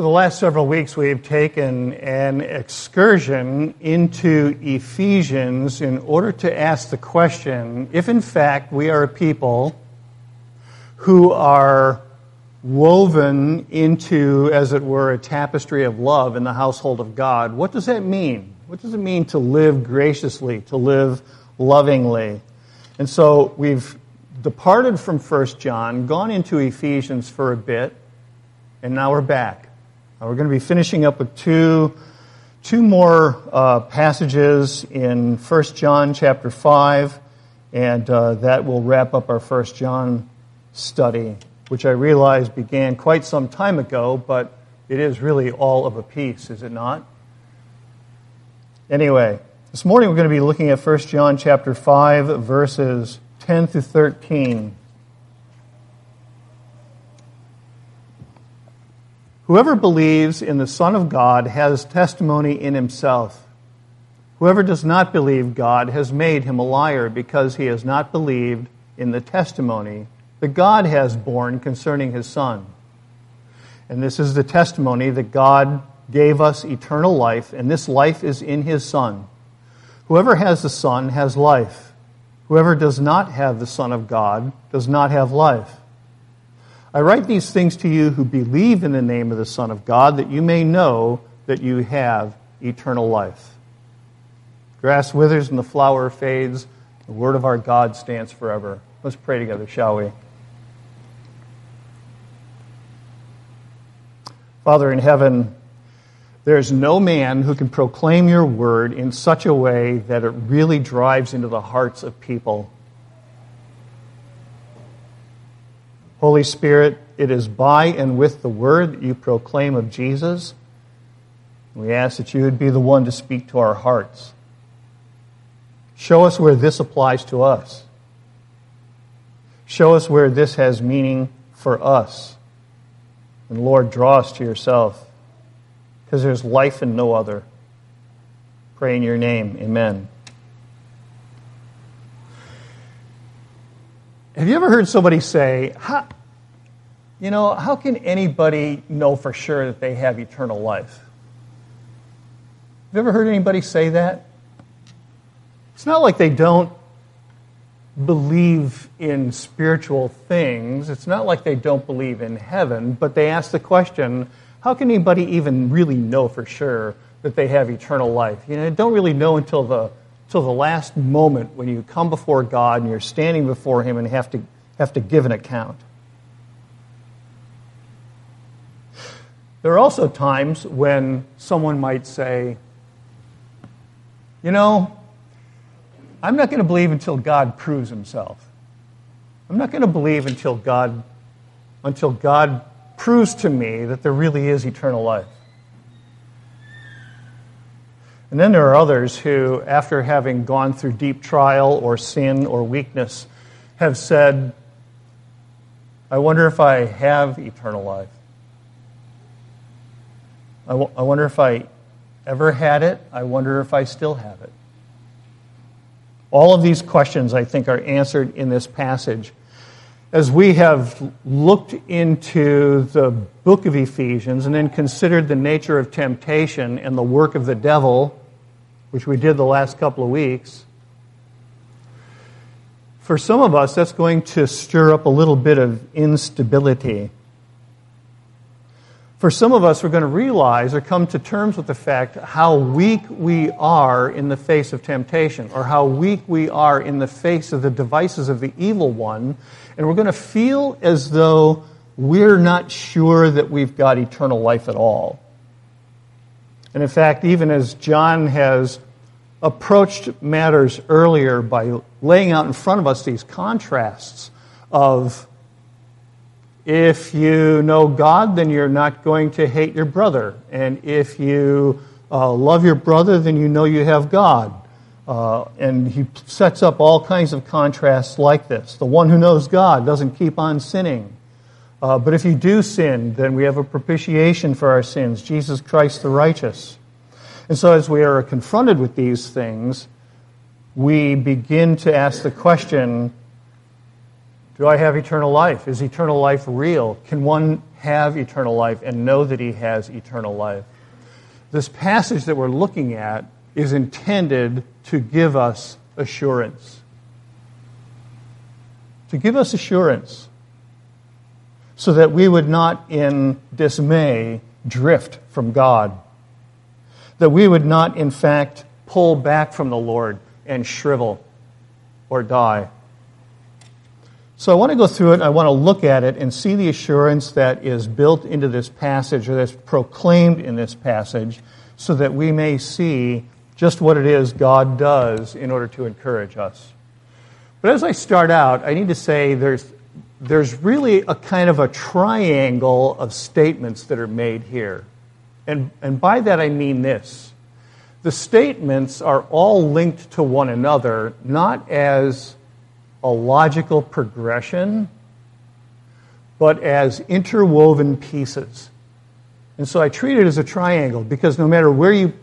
For the last several weeks, we have taken an excursion into Ephesians in order to ask the question if, in fact, we are a people who are woven into, as it were, a tapestry of love in the household of God, what does that mean? What does it mean to live graciously, to live lovingly? And so we've departed from 1 John, gone into Ephesians for a bit, and now we're back. Uh, we're going to be finishing up with two, two more uh, passages in 1 John chapter 5, and uh, that will wrap up our 1 John study, which I realize began quite some time ago, but it is really all of a piece, is it not? Anyway, this morning we're going to be looking at 1 John chapter 5, verses 10 through 13. Whoever believes in the Son of God has testimony in himself. Whoever does not believe God has made him a liar because he has not believed in the testimony that God has borne concerning his Son. And this is the testimony that God gave us eternal life, and this life is in his Son. Whoever has the Son has life. Whoever does not have the Son of God does not have life. I write these things to you who believe in the name of the Son of God, that you may know that you have eternal life. Grass withers and the flower fades. The word of our God stands forever. Let's pray together, shall we? Father in heaven, there is no man who can proclaim your word in such a way that it really drives into the hearts of people. Holy Spirit, it is by and with the word that you proclaim of Jesus. We ask that you would be the one to speak to our hearts. Show us where this applies to us. Show us where this has meaning for us. And Lord, draw us to yourself because there's life in no other. Pray in your name. Amen. Have you ever heard somebody say, how, you know, how can anybody know for sure that they have eternal life? Have you ever heard anybody say that? It's not like they don't believe in spiritual things. It's not like they don't believe in heaven, but they ask the question, how can anybody even really know for sure that they have eternal life? You know, they don't really know until the till the last moment when you come before God and you're standing before Him and have to, have to give an account. There are also times when someone might say, you know, I'm not going to believe until God proves himself. I'm not going to believe until God until God proves to me that there really is eternal life. And then there are others who, after having gone through deep trial or sin or weakness, have said, I wonder if I have eternal life. I, w- I wonder if I ever had it. I wonder if I still have it. All of these questions, I think, are answered in this passage. As we have looked into the book of Ephesians and then considered the nature of temptation and the work of the devil, which we did the last couple of weeks, for some of us, that's going to stir up a little bit of instability. For some of us, we're going to realize or come to terms with the fact how weak we are in the face of temptation, or how weak we are in the face of the devices of the evil one, and we're going to feel as though we're not sure that we've got eternal life at all. And in fact, even as John has approached matters earlier by laying out in front of us these contrasts of if you know God, then you're not going to hate your brother. And if you uh, love your brother, then you know you have God. Uh, and he sets up all kinds of contrasts like this. The one who knows God doesn't keep on sinning. Uh, but if you do sin, then we have a propitiation for our sins, Jesus Christ the righteous. And so, as we are confronted with these things, we begin to ask the question Do I have eternal life? Is eternal life real? Can one have eternal life and know that he has eternal life? This passage that we're looking at is intended to give us assurance. To give us assurance so that we would not, in dismay, drift from God. That we would not, in fact, pull back from the Lord and shrivel or die. So I want to go through it. I want to look at it and see the assurance that is built into this passage or that's proclaimed in this passage so that we may see just what it is God does in order to encourage us. But as I start out, I need to say there's, there's really a kind of a triangle of statements that are made here. And, and by that I mean this the statements are all linked to one another, not as a logical progression, but as interwoven pieces. And so I treat it as a triangle because no matter where you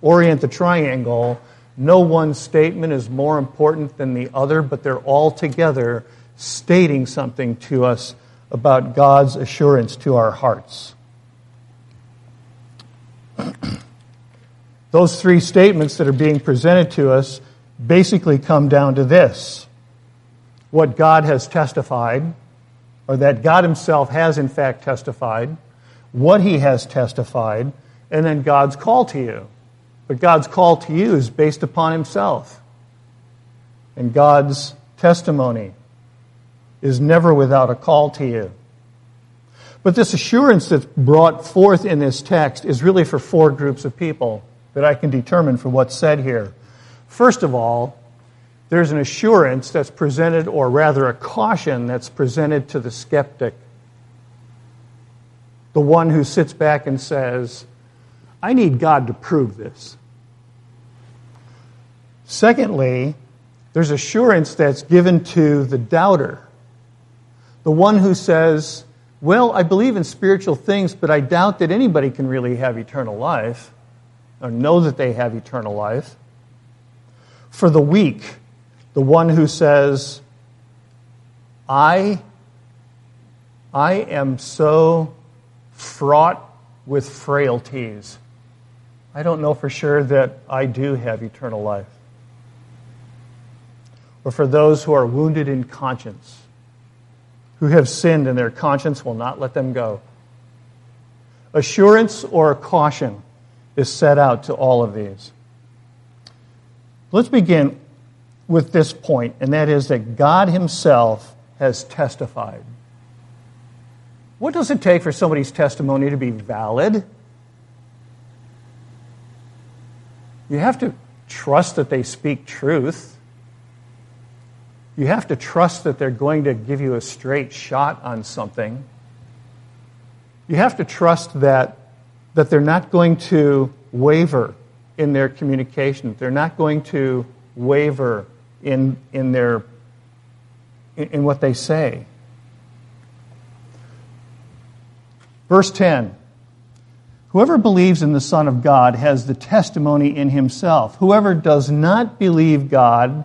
orient the triangle, no one statement is more important than the other, but they're all together stating something to us about God's assurance to our hearts. Those three statements that are being presented to us basically come down to this what God has testified, or that God Himself has in fact testified, what He has testified, and then God's call to you. But God's call to you is based upon Himself. And God's testimony is never without a call to you. But this assurance that's brought forth in this text is really for four groups of people that I can determine from what's said here. First of all, there's an assurance that's presented, or rather a caution that's presented to the skeptic. The one who sits back and says, I need God to prove this. Secondly, there's assurance that's given to the doubter. The one who says, Well, I believe in spiritual things, but I doubt that anybody can really have eternal life or know that they have eternal life. For the weak, the one who says, I, I am so fraught with frailties. I don't know for sure that I do have eternal life. Or for those who are wounded in conscience, who have sinned and their conscience will not let them go. Assurance or caution is set out to all of these. Let's begin with this point, and that is that God Himself has testified. What does it take for somebody's testimony to be valid? You have to trust that they speak truth. You have to trust that they're going to give you a straight shot on something. You have to trust that that they're not going to waver in their communication. They're not going to waver in, in, their, in, in what they say. Verse 10 Whoever believes in the Son of God has the testimony in himself. Whoever does not believe God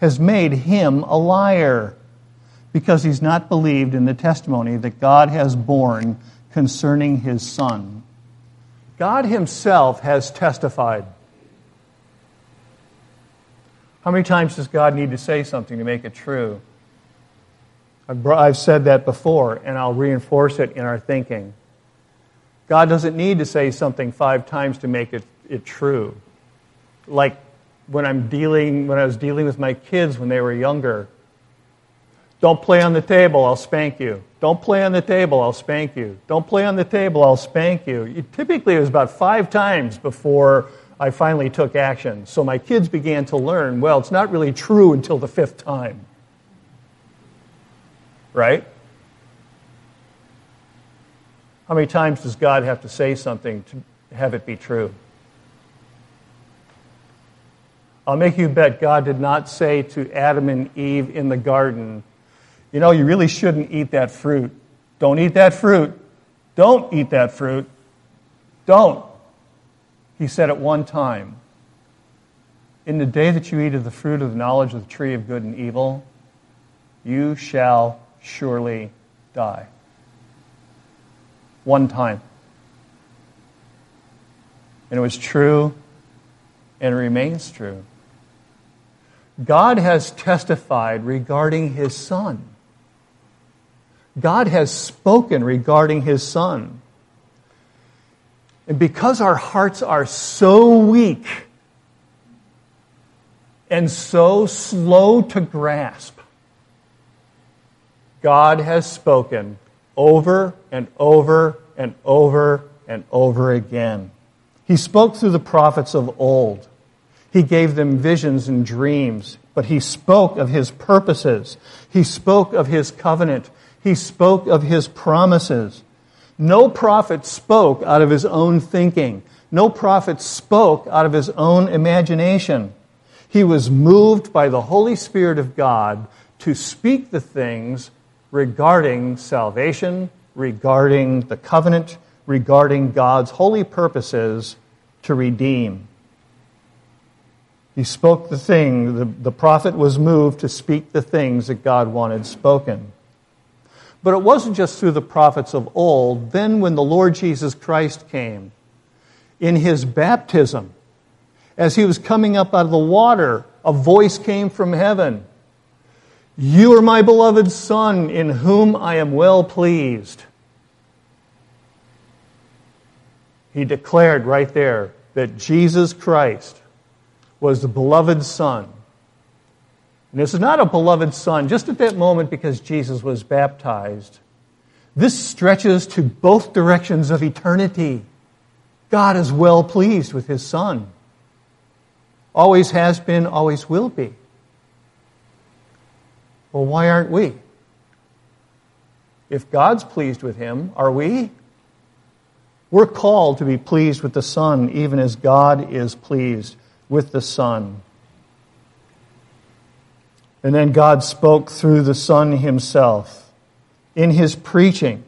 has made him a liar because he's not believed in the testimony that God has borne concerning his Son. God Himself has testified. How many times does God need to say something to make it true? I've said that before, and I'll reinforce it in our thinking. God doesn't need to say something five times to make it, it true. Like when I'm dealing, when I was dealing with my kids when they were younger, don't play on the table, I'll spank you. Don't play on the table, I'll spank you. Don't play on the table, I'll spank you. It, typically, it was about five times before I finally took action. So my kids began to learn well, it's not really true until the fifth time. Right? How many times does God have to say something to have it be true? I'll make you bet God did not say to Adam and Eve in the garden, you know, you really shouldn't eat that fruit. Don't eat that fruit. Don't eat that fruit. Don't. He said at one time, In the day that you eat of the fruit of the knowledge of the tree of good and evil, You shall surely die. One time. And it was true and it remains true. God has testified regarding his Son. God has spoken regarding his Son. And because our hearts are so weak and so slow to grasp, God has spoken over and over and over and over again. He spoke through the prophets of old. He gave them visions and dreams, but he spoke of his purposes. He spoke of his covenant. He spoke of his promises. No prophet spoke out of his own thinking. No prophet spoke out of his own imagination. He was moved by the Holy Spirit of God to speak the things regarding salvation, regarding the covenant, regarding God's holy purposes to redeem. He spoke the thing, the, the prophet was moved to speak the things that God wanted spoken. But it wasn't just through the prophets of old. Then, when the Lord Jesus Christ came, in his baptism, as he was coming up out of the water, a voice came from heaven You are my beloved Son, in whom I am well pleased. He declared right there that Jesus Christ was the beloved Son and this is not a beloved son just at that moment because Jesus was baptized. This stretches to both directions of eternity. God is well pleased with his son. Always has been, always will be. Well, why aren't we? If God's pleased with him, are we? We're called to be pleased with the Son, even as God is pleased with the Son. And then God spoke through the Son himself in his preaching,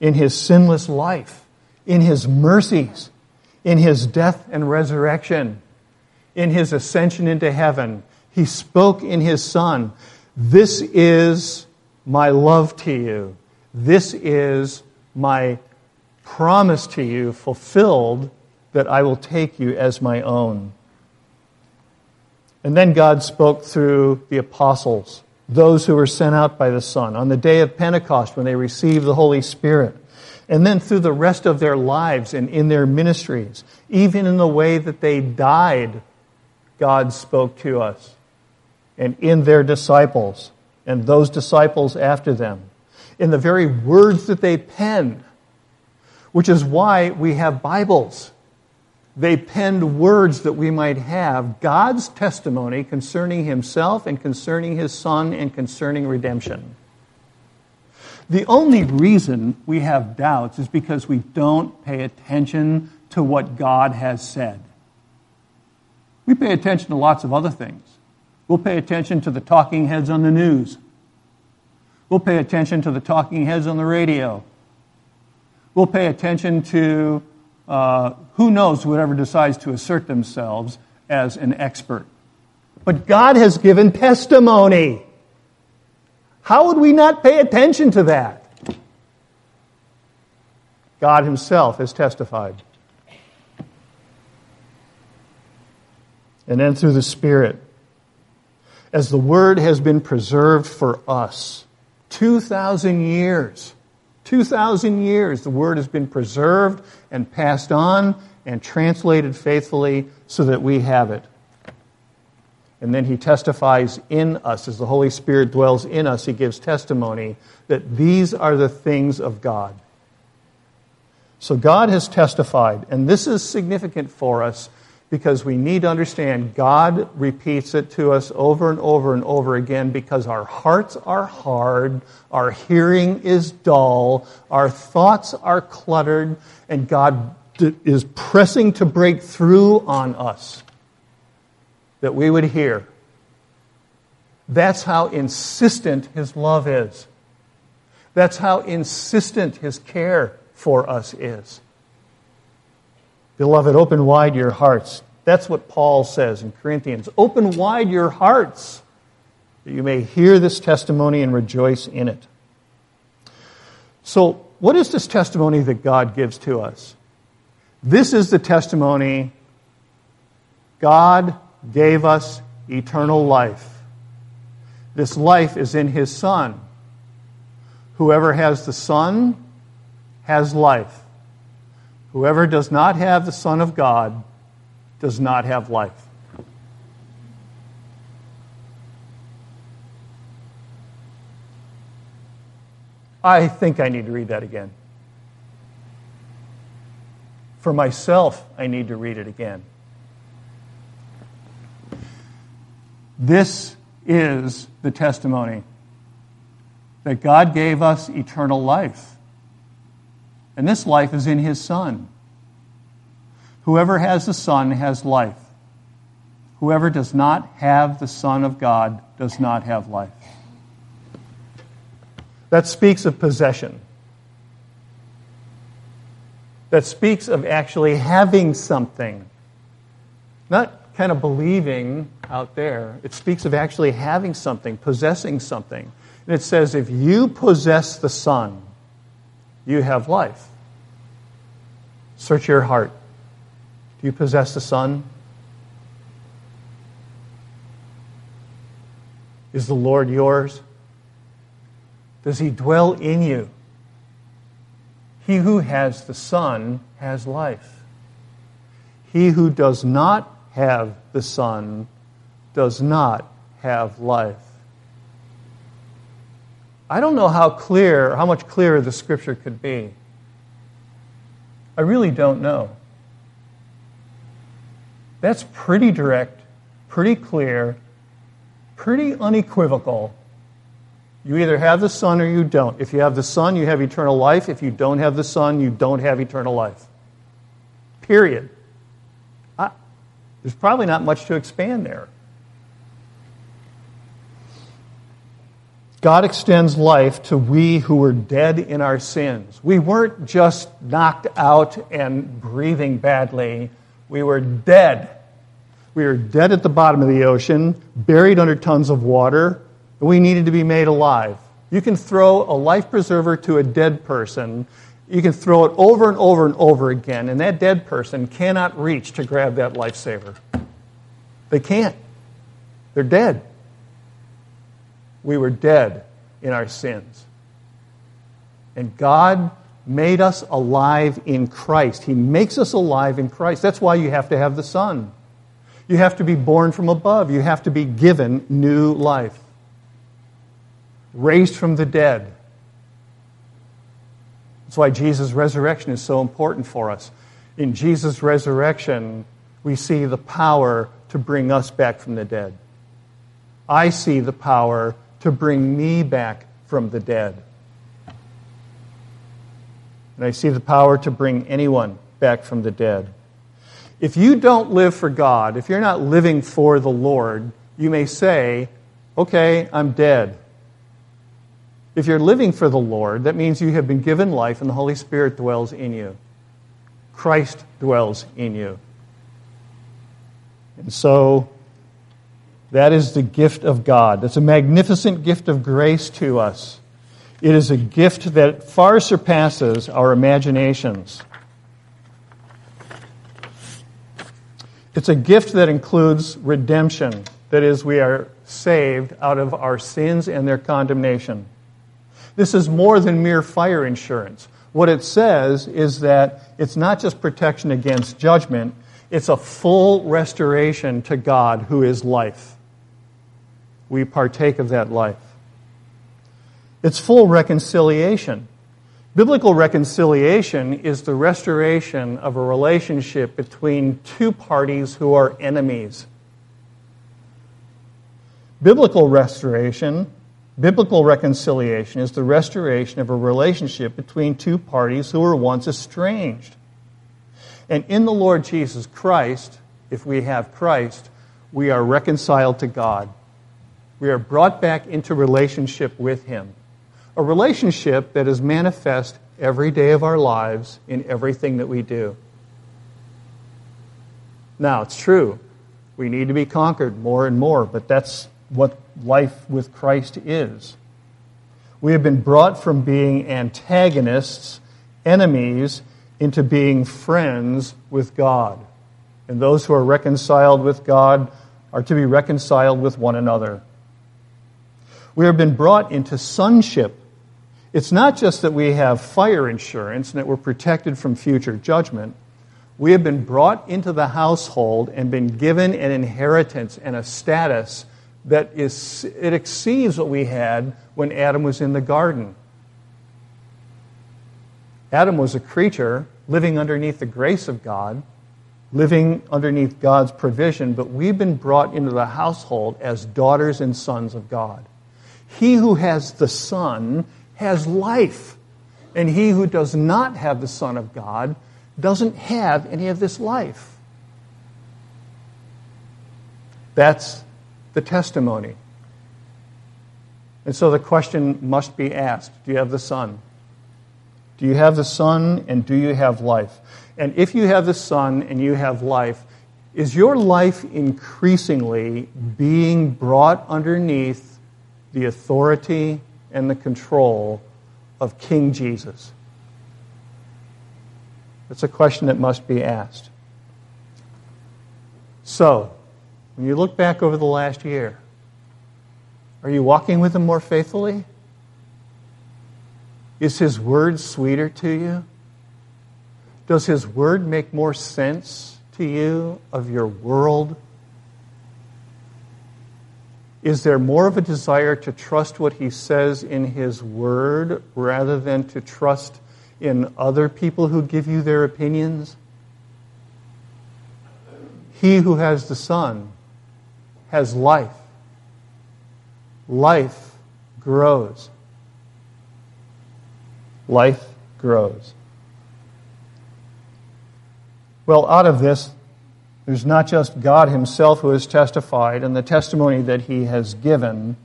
in his sinless life, in his mercies, in his death and resurrection, in his ascension into heaven. He spoke in his Son. This is my love to you. This is my promise to you fulfilled that I will take you as my own. And then God spoke through the apostles, those who were sent out by the Son, on the day of Pentecost when they received the Holy Spirit. And then through the rest of their lives and in their ministries, even in the way that they died, God spoke to us. And in their disciples, and those disciples after them, in the very words that they penned, which is why we have Bibles they penned words that we might have God's testimony concerning himself and concerning his son and concerning redemption. The only reason we have doubts is because we don't pay attention to what God has said. We pay attention to lots of other things. We'll pay attention to the talking heads on the news. We'll pay attention to the talking heads on the radio. We'll pay attention to uh, who knows whoever decides to assert themselves as an expert. But God has given testimony. How would we not pay attention to that? God Himself has testified. And then through the Spirit, as the Word has been preserved for us, 2,000 years 2,000 years, the Word has been preserved and passed on and translated faithfully so that we have it. And then He testifies in us. As the Holy Spirit dwells in us, He gives testimony that these are the things of God. So God has testified, and this is significant for us because we need to understand God repeats it to us over and over and over again because our hearts are hard, our hearing is dull, our thoughts are cluttered, and God is pressing to break through on us that we would hear. That's how insistent His love is. That's how insistent His care for us is. Beloved, open wide your hearts. That's what Paul says in Corinthians. Open wide your hearts. that you may hear this testimony and rejoice in it. So, what is this testimony that God gives to us? This is the testimony God gave us eternal life. This life is in His Son. Whoever has the Son has life. Whoever does not have the Son of God does not have life. I think I need to read that again. For myself, I need to read it again. This is the testimony that God gave us eternal life. And this life is in His Son. Whoever has the Son has life. Whoever does not have the Son of God does not have life. That speaks of possession. That speaks of actually having something. Not kind of believing out there. It speaks of actually having something, possessing something. And it says, if you possess the Son, you have life. Search your heart. Do you possess the Son? Is the Lord yours? Does he dwell in you? He who has the Son has life. He who does not have the Son does not have life. I don't know how clear, how much clearer the scripture could be. I really don't know. That's pretty direct, pretty clear, pretty unequivocal you either have the Son or you don't. If you have the Son, you have eternal life. If you don't have the Son, you don't have eternal life. Period. I, there's probably not much to expand there. God extends life to we who were dead in our sins. We weren't just knocked out and breathing badly, we were dead. We were dead at the bottom of the ocean, buried under tons of water, and we needed to be made alive. You can throw a life preserver to a dead person. You can throw it over and over and over again, and that dead person cannot reach to grab that lifesaver. They can't. They're dead. We were dead in our sins. And God made us alive in Christ. He makes us alive in Christ. That's why you have to have the Son. You have to be born from above. You have to be given new life raised from the dead. That's why Jesus' resurrection is so important for us. In Jesus' resurrection, we see the power to bring us back from the dead. I see the power to bring me back from the dead. And I see the power to bring anyone back from the dead. If you don't live for God, if you're not living for the Lord, you may say, okay, I'm dead. If you're living for the Lord, that means you have been given life and the Holy Spirit dwells in you. Christ dwells in you. And so, that is the gift of God. That's a magnificent gift of grace to us. It is a gift that far surpasses our imaginations. It's a gift that includes redemption. That is, we are saved out of our sins and their condemnation. This is more than mere fire insurance. What it says is that it's not just protection against judgment, it's a full restoration to God who is life. We partake of that life. It's full reconciliation. Biblical reconciliation is the restoration of a relationship between two parties who are enemies. Biblical restoration Biblical reconciliation is the restoration of a relationship between two parties who were once estranged. And in the Lord Jesus Christ, if we have Christ, we are reconciled to God. We are brought back into relationship with Him. A relationship that is manifest every day of our lives in everything that we do. Now, it's true. We need to be conquered more and more, but that's what life with Christ is. We have been brought from being antagonists, enemies, into being friends with God. And those who are reconciled with God are to be reconciled with one another. We have been brought into sonship. It's not just that we have fire insurance and that we're protected from future judgment. We have been brought into the household and been given an inheritance and a status that is, it exceeds what we had when Adam was in the garden. Adam was a creature living underneath the grace of God, living underneath God's provision, but we've been brought into the household as daughters and sons of God. He who has the Son has life, and he who does not have the Son of God doesn't have any of this life. That's the testimony. And so the question must be asked Do you have the Son? Do you have the Son and do you have life? And if you have the Son and you have life, is your life increasingly being brought underneath the authority and the control of King Jesus? It's a question that must be asked. So, when you look back over the last year, are you walking with Him more faithfully? Is His Word sweeter to you? Does His Word make more sense to you of your world? Is there more of a desire to trust what He says in His Word rather than to trust in other people who give you their opinions? He who has the Son has life. Life grows. Life grows. Well, out of this, there's not just God Himself who has testified and the testimony that He has given.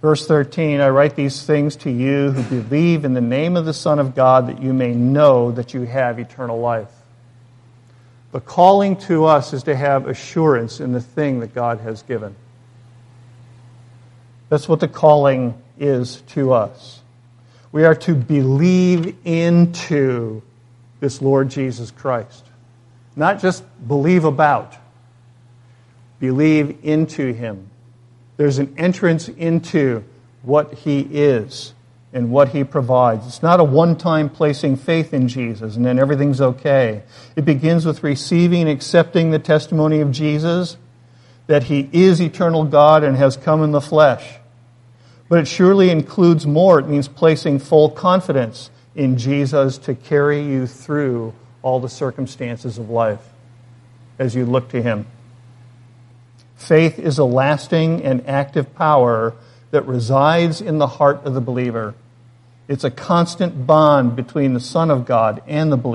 Verse 13 I write these things to you who believe in the name of the Son of God that you may know that you have eternal life. The calling to us is to have assurance in the thing that God has given. That's what the calling is to us. We are to believe into this Lord Jesus Christ. Not just believe about, believe into him. There's an entrance into what he is and what he provides. It's not a one time placing faith in Jesus and then everything's okay. It begins with receiving and accepting the testimony of Jesus that he is eternal God and has come in the flesh. But it surely includes more. It means placing full confidence in Jesus to carry you through all the circumstances of life as you look to him. Faith is a lasting and active power that resides in the heart of the believer. It's a constant bond between the Son of God and the believer.